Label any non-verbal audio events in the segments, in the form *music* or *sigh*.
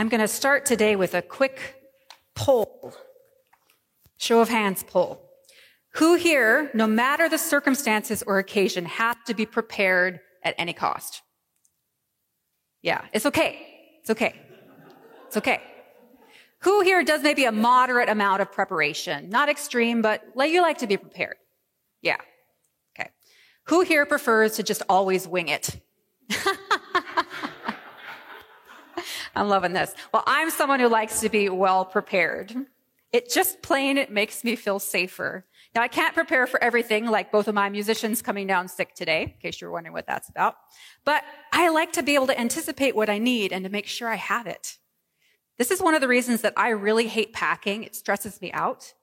I'm going to start today with a quick poll. Show of hands poll. Who here, no matter the circumstances or occasion, has to be prepared at any cost? Yeah, it's okay. It's okay. It's okay. Who here does maybe a moderate amount of preparation? Not extreme, but like you like to be prepared. Yeah. Okay. Who here prefers to just always wing it? *laughs* I'm loving this. Well, I'm someone who likes to be well prepared. It just plain, it makes me feel safer. Now, I can't prepare for everything like both of my musicians coming down sick today, in case you're wondering what that's about. But I like to be able to anticipate what I need and to make sure I have it. This is one of the reasons that I really hate packing. It stresses me out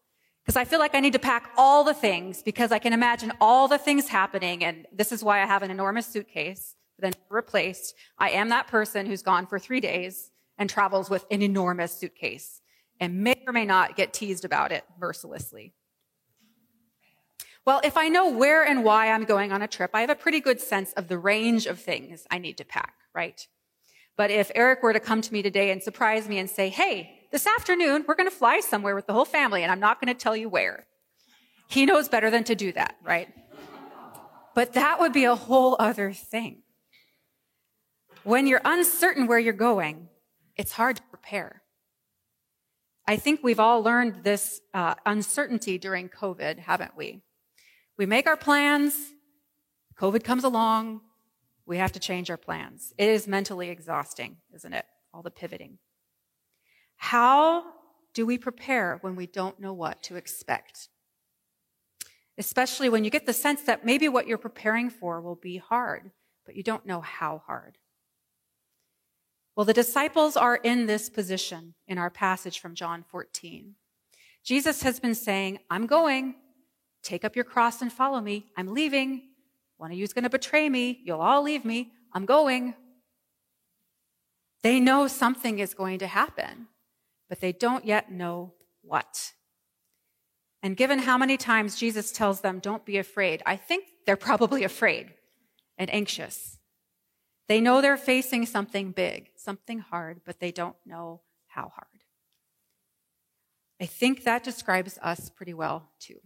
because I feel like I need to pack all the things because I can imagine all the things happening. And this is why I have an enormous suitcase then replaced. I am that person who's gone for three days and travels with an enormous suitcase and may or may not get teased about it mercilessly. Well, if I know where and why I'm going on a trip, I have a pretty good sense of the range of things I need to pack, right? But if Eric were to come to me today and surprise me and say, Hey, this afternoon, we're going to fly somewhere with the whole family and I'm not going to tell you where. He knows better than to do that, right? But that would be a whole other thing. When you're uncertain where you're going, it's hard to prepare. I think we've all learned this uh, uncertainty during COVID, haven't we? We make our plans, COVID comes along, we have to change our plans. It is mentally exhausting, isn't it? All the pivoting. How do we prepare when we don't know what to expect? Especially when you get the sense that maybe what you're preparing for will be hard, but you don't know how hard. Well, the disciples are in this position in our passage from John 14. Jesus has been saying, I'm going. Take up your cross and follow me. I'm leaving. One of you is going to betray me. You'll all leave me. I'm going. They know something is going to happen, but they don't yet know what. And given how many times Jesus tells them, don't be afraid, I think they're probably afraid and anxious. They know they're facing something big, something hard, but they don't know how hard. I think that describes us pretty well, too.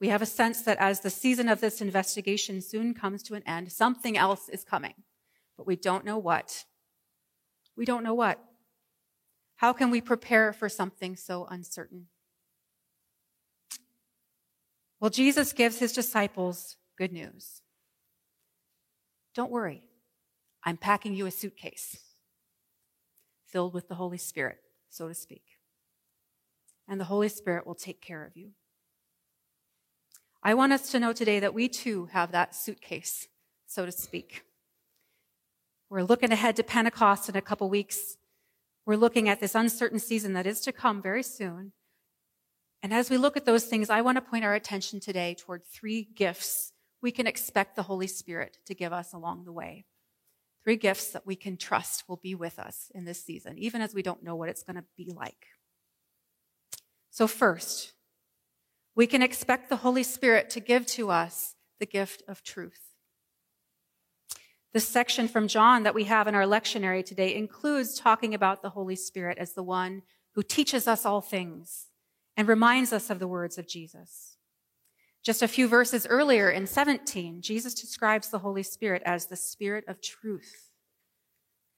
We have a sense that as the season of this investigation soon comes to an end, something else is coming, but we don't know what. We don't know what. How can we prepare for something so uncertain? Well, Jesus gives his disciples good news. Don't worry. I'm packing you a suitcase filled with the Holy Spirit, so to speak. And the Holy Spirit will take care of you. I want us to know today that we too have that suitcase, so to speak. We're looking ahead to Pentecost in a couple weeks. We're looking at this uncertain season that is to come very soon. And as we look at those things, I want to point our attention today toward three gifts we can expect the Holy Spirit to give us along the way. Three gifts that we can trust will be with us in this season, even as we don't know what it's going to be like. So, first, we can expect the Holy Spirit to give to us the gift of truth. This section from John that we have in our lectionary today includes talking about the Holy Spirit as the one who teaches us all things and reminds us of the words of Jesus. Just a few verses earlier in 17, Jesus describes the Holy Spirit as the Spirit of truth,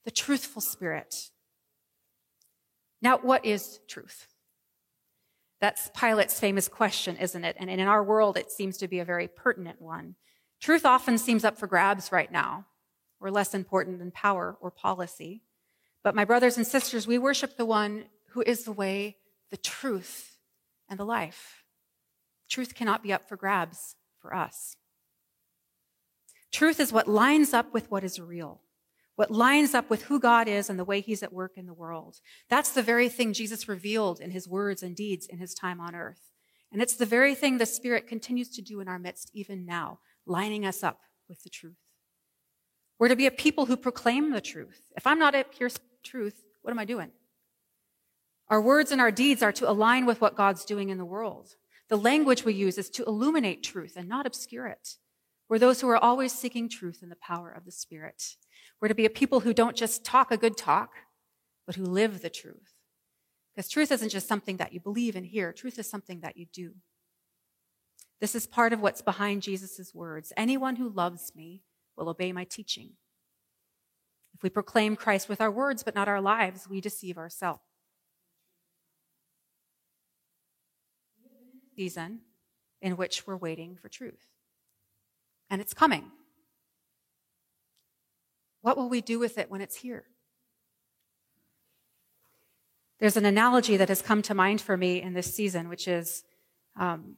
the truthful Spirit. Now, what is truth? That's Pilate's famous question, isn't it? And in our world, it seems to be a very pertinent one. Truth often seems up for grabs right now. We're less important than power or policy. But my brothers and sisters, we worship the one who is the way, the truth, and the life. Truth cannot be up for grabs for us. Truth is what lines up with what is real what lines up with who God is and the way he's at work in the world. That's the very thing Jesus revealed in his words and deeds in his time on earth. And it's the very thing the Spirit continues to do in our midst even now, lining us up with the truth. We're to be a people who proclaim the truth. If I'm not up here truth, what am I doing? Our words and our deeds are to align with what God's doing in the world. The language we use is to illuminate truth and not obscure it. We're those who are always seeking truth in the power of the Spirit. We're to be a people who don't just talk a good talk, but who live the truth. Because truth isn't just something that you believe and hear, truth is something that you do. This is part of what's behind Jesus' words. Anyone who loves me will obey my teaching. If we proclaim Christ with our words but not our lives, we deceive ourselves. Season in which we're waiting for truth. And it's coming. What will we do with it when it's here? There's an analogy that has come to mind for me in this season, which is um,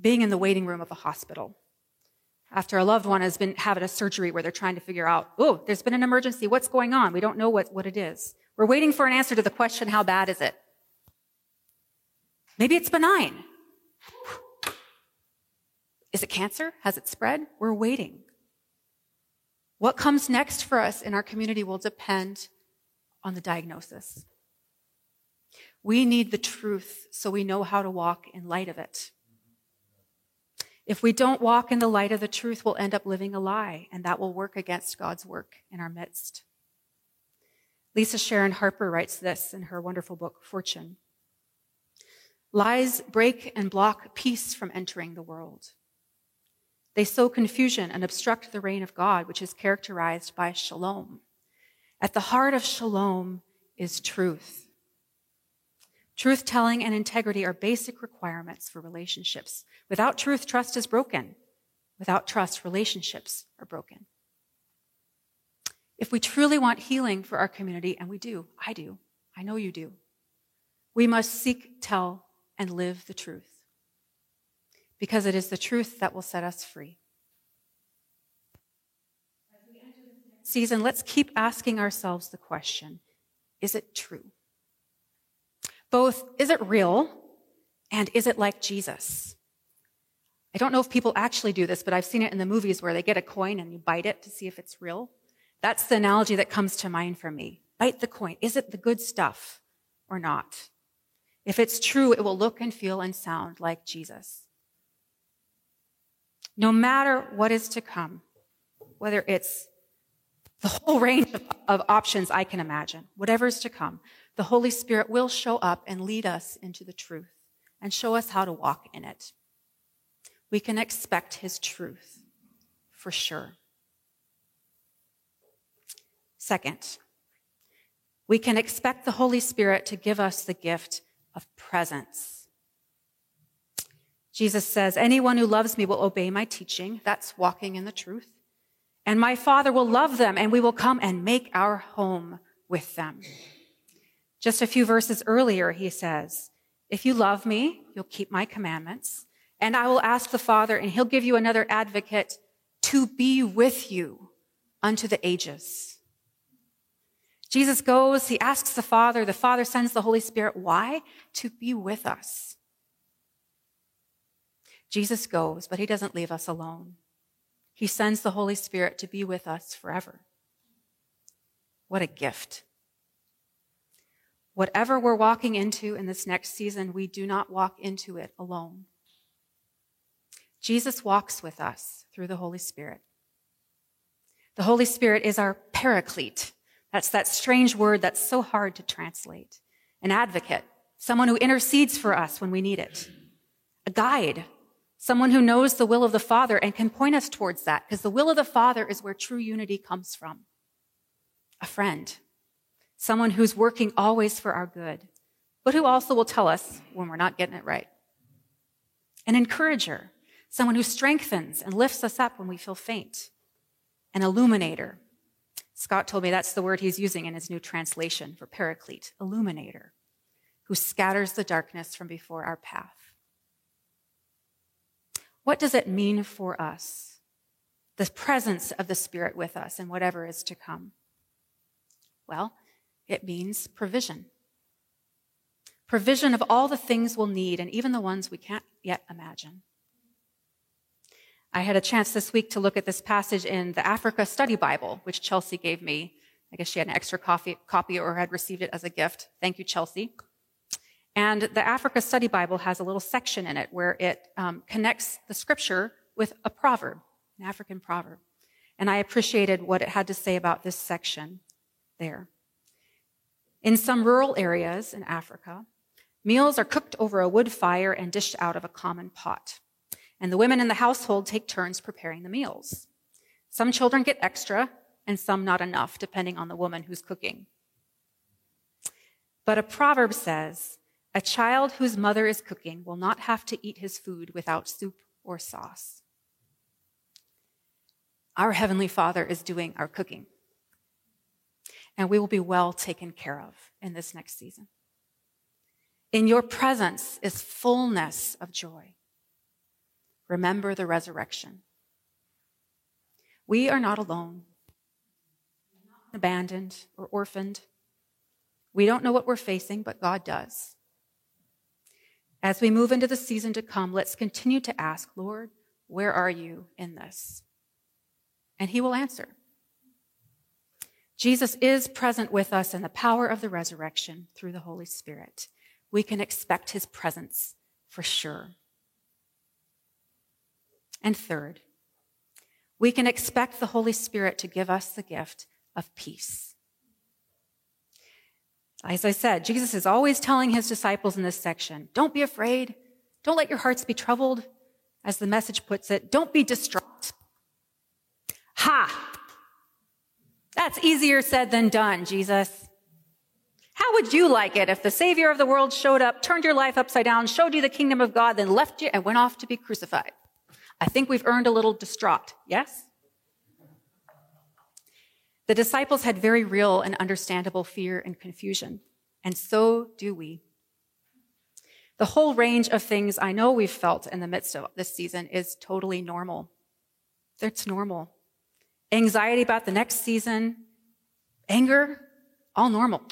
being in the waiting room of a hospital. After a loved one has been having a surgery where they're trying to figure out, oh, there's been an emergency. What's going on? We don't know what, what it is. We're waiting for an answer to the question, how bad is it? Maybe it's benign. Is it cancer? Has it spread? We're waiting. What comes next for us in our community will depend on the diagnosis. We need the truth so we know how to walk in light of it. If we don't walk in the light of the truth, we'll end up living a lie, and that will work against God's work in our midst. Lisa Sharon Harper writes this in her wonderful book, Fortune. Lies break and block peace from entering the world. They sow confusion and obstruct the reign of God, which is characterized by shalom. At the heart of shalom is truth. Truth telling and integrity are basic requirements for relationships. Without truth, trust is broken. Without trust, relationships are broken. If we truly want healing for our community, and we do, I do, I know you do, we must seek, tell, and live the truth because it is the truth that will set us free. Season, let's keep asking ourselves the question is it true? Both, is it real? And is it like Jesus? I don't know if people actually do this, but I've seen it in the movies where they get a coin and you bite it to see if it's real. That's the analogy that comes to mind for me. Bite the coin. Is it the good stuff or not? If it's true, it will look and feel and sound like Jesus no matter what is to come, whether it's the whole range of, of, options I can imagine, whatever is to come, the Holy Spirit will show up and lead us into the truth and show us how to walk in it. We can expect His truth for sure. Second, we can expect the Holy Spirit to give us the gift of presence. Jesus says, Anyone who loves me will obey my teaching. That's walking in the truth. And my Father will love them, and we will come and make our home with them. Just a few verses earlier, he says, If you love me, you'll keep my commandments, and I will ask the Father, and he'll give you another advocate to be with you unto the ages. Jesus goes, he asks the Father, the Father sends the Holy Spirit. Why? To be with us. Jesus goes, but he doesn't leave us alone. He sends the Holy Spirit to be with us forever. What a gift. Whatever we're walking into in this next season, we do not walk into it alone. Jesus walks with us through the Holy Spirit. The Holy Spirit is our paraclete. That's that strange word that's so hard to translate. An advocate, someone who intercedes for us when we need it. A guide, Someone who knows the will of the Father and can point us towards that, because the will of the Father is where true unity comes from. A friend. Someone who's working always for our good, but who also will tell us when we're not getting it right. An encourager. Someone who strengthens and lifts us up when we feel faint. An illuminator. Scott told me that's the word he's using in his new translation for paraclete, illuminator, who scatters the darkness from before our path. What does it mean for us? The presence of the Spirit with us and whatever is to come. Well, it means provision. Provision of all the things we'll need and even the ones we can't yet imagine. I had a chance this week to look at this passage in the Africa Study Bible, which Chelsea gave me. I guess she had an extra copy, copy or had received it as a gift. Thank you, Chelsea. And the Africa Study Bible has a little section in it where it um, connects the scripture with a proverb, an African proverb. And I appreciated what it had to say about this section there. In some rural areas in Africa, meals are cooked over a wood fire and dished out of a common pot. And the women in the household take turns preparing the meals. Some children get extra and some not enough, depending on the woman who's cooking. But a proverb says, a child whose mother is cooking will not have to eat his food without soup or sauce. Our Heavenly Father is doing our cooking. And we will be well taken care of in this next season. In your presence is fullness of joy. Remember the resurrection. We are not alone, abandoned or orphaned. We don't know what we're facing, but God does. As we move into the season to come, let's continue to ask, Lord, where are you in this? And he will answer. Jesus is present with us in the power of the resurrection through the Holy Spirit. We can expect his presence for sure. And third, we can expect the Holy Spirit to give us the gift of peace. As I said, Jesus is always telling his disciples in this section, don't be afraid. Don't let your hearts be troubled. As the message puts it, don't be distraught. Ha! That's easier said than done, Jesus. How would you like it if the Savior of the world showed up, turned your life upside down, showed you the kingdom of God, then left you and went off to be crucified? I think we've earned a little distraught, yes? The disciples had very real and understandable fear and confusion, and so do we. The whole range of things I know we've felt in the midst of this season is totally normal. It's normal. Anxiety about the next season, anger, all normal.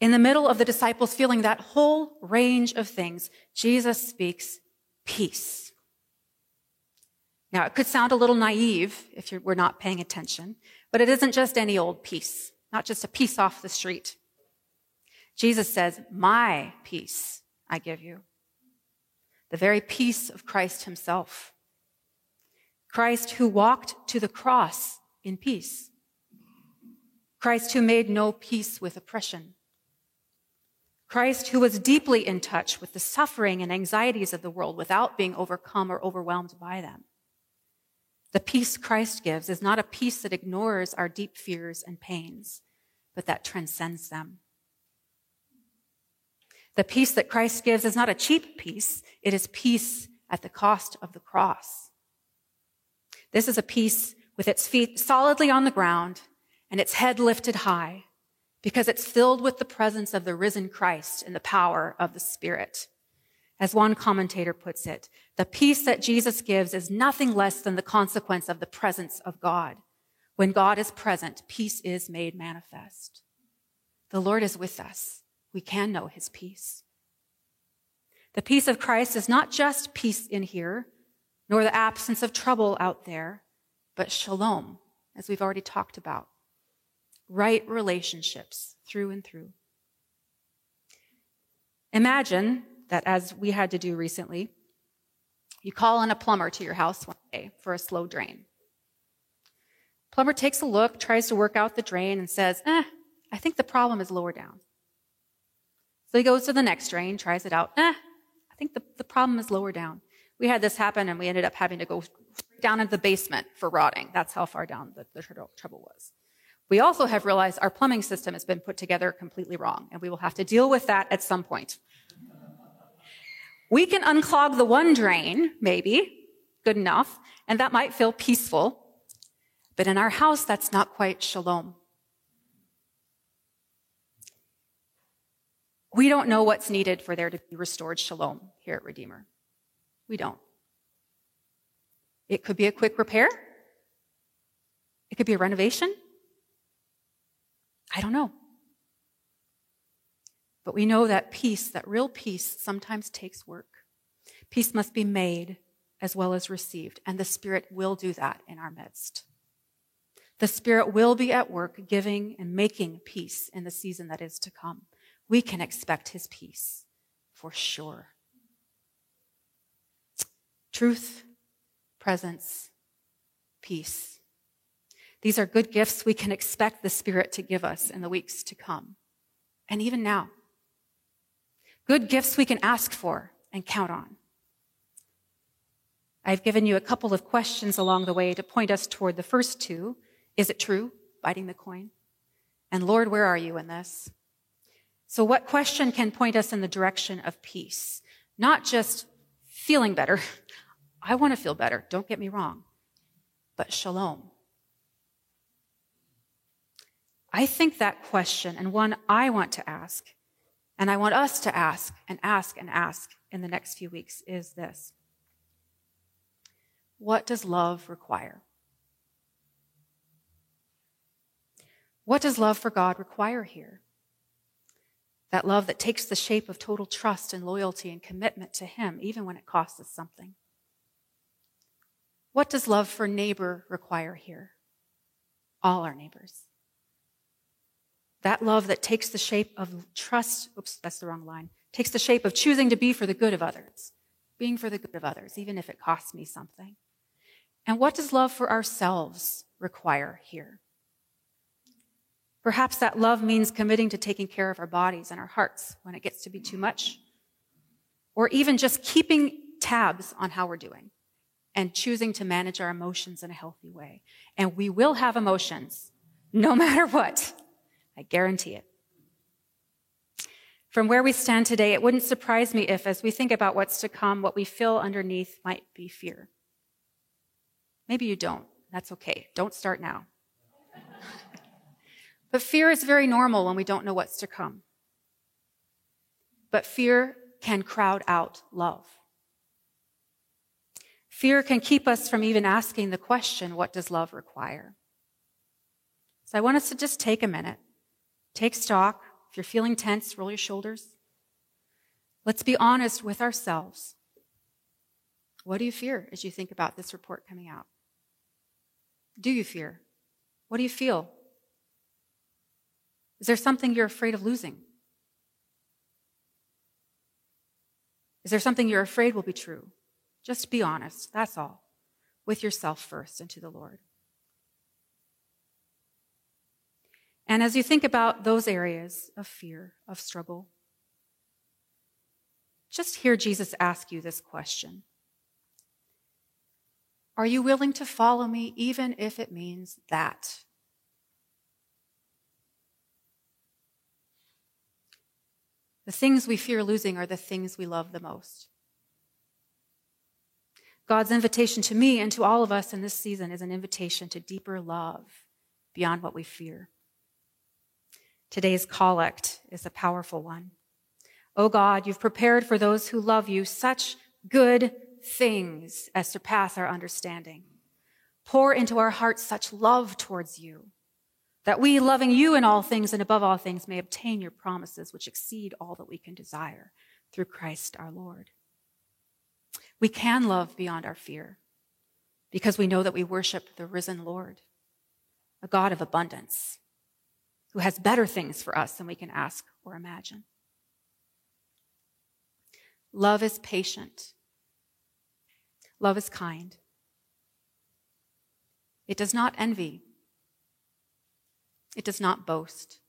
In the middle of the disciples feeling that whole range of things, Jesus speaks peace. Now, it could sound a little naive if we're not paying attention, but it isn't just any old peace, not just a peace off the street. Jesus says, My peace I give you. The very peace of Christ himself. Christ who walked to the cross in peace. Christ who made no peace with oppression. Christ who was deeply in touch with the suffering and anxieties of the world without being overcome or overwhelmed by them. The peace Christ gives is not a peace that ignores our deep fears and pains, but that transcends them. The peace that Christ gives is not a cheap peace, it is peace at the cost of the cross. This is a peace with its feet solidly on the ground and its head lifted high because it's filled with the presence of the risen Christ and the power of the Spirit. As one commentator puts it, the peace that Jesus gives is nothing less than the consequence of the presence of God. When God is present, peace is made manifest. The Lord is with us. We can know his peace. The peace of Christ is not just peace in here, nor the absence of trouble out there, but shalom, as we've already talked about. Right relationships through and through. Imagine that as we had to do recently, you call in a plumber to your house one day for a slow drain. Plumber takes a look, tries to work out the drain, and says, eh, I think the problem is lower down. So he goes to the next drain, tries it out. Eh, I think the, the problem is lower down. We had this happen and we ended up having to go down into the basement for rodding. That's how far down the, the trouble was. We also have realized our plumbing system has been put together completely wrong, and we will have to deal with that at some point. We can unclog the one drain, maybe, good enough, and that might feel peaceful. But in our house, that's not quite shalom. We don't know what's needed for there to be restored shalom here at Redeemer. We don't. It could be a quick repair. It could be a renovation. I don't know. But we know that peace, that real peace, sometimes takes work. Peace must be made as well as received, and the Spirit will do that in our midst. The Spirit will be at work giving and making peace in the season that is to come. We can expect His peace for sure. Truth, presence, peace. These are good gifts we can expect the Spirit to give us in the weeks to come, and even now. Good gifts we can ask for and count on. I've given you a couple of questions along the way to point us toward the first two. Is it true? Biting the coin. And Lord, where are you in this? So what question can point us in the direction of peace? Not just feeling better. *laughs* I want to feel better. Don't get me wrong. But shalom. I think that question, and one I want to ask, and I want us to ask and ask and ask in the next few weeks, is this What does love require? What does love for God require here? That love that takes the shape of total trust and loyalty and commitment to Him, even when it costs us something. What does love for neighbor require here? All our neighbors. That love that takes the shape of trust, oops, that's the wrong line, takes the shape of choosing to be for the good of others, being for the good of others, even if it costs me something. And what does love for ourselves require here? Perhaps that love means committing to taking care of our bodies and our hearts when it gets to be too much. Or even just keeping tabs on how we're doing and choosing to manage our emotions in a healthy way. And we will have emotions no *laughs* matter what. I guarantee it. From where we stand today, it wouldn't surprise me if, as we think about what's to come, what we feel underneath might be fear. Maybe you don't. That's okay. Don't start now. *laughs* but fear is very normal when we don't know what's to come. But fear can crowd out love. Fear can keep us from even asking the question, what does love require? So I want us to just take a minute Take stock. If you're feeling tense, roll your shoulders. Let's be honest with ourselves. What do you fear as you think about this report coming out? Do you fear? What do you feel? Is there something you're afraid of losing? Is there something you're afraid will be true? Just be honest, that's all, with yourself first and to the Lord. And as you think about those areas of fear, of struggle, just hear Jesus ask you this question Are you willing to follow me even if it means that? The things we fear losing are the things we love the most. God's invitation to me and to all of us in this season is an invitation to deeper love beyond what we fear. Today's collect is a powerful one. O oh God, you've prepared for those who love you such good things as surpass our understanding. Pour into our hearts such love towards you that we, loving you in all things and above all things, may obtain your promises which exceed all that we can desire through Christ our Lord. We can love beyond our fear because we know that we worship the risen Lord, a God of abundance who has better things for us than we can ask or imagine. Love is patient. Love is kind. It does not envy. It does not boast.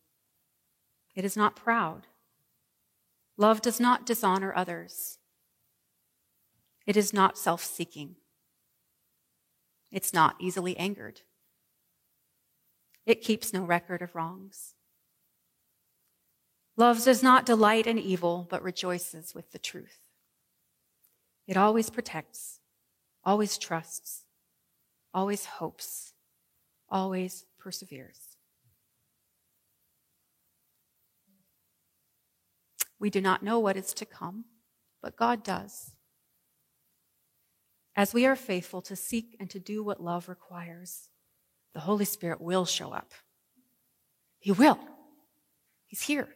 It is not proud. Love does not dishonor others. It is not self seeking. It's not easily angered. It keeps no record of wrongs. Love does not delight in evil, but rejoices with the truth. It always protects, always trusts, always hopes, always perseveres. We do not know what is to come, but God does. As we are faithful to seek and to do what love requires, the Holy Spirit will show up. He will. He's here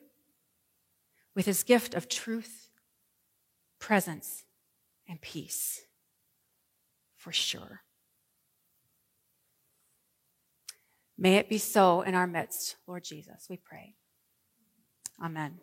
with his gift of truth, presence, and peace. For sure. May it be so in our midst, Lord Jesus, we pray. Amen.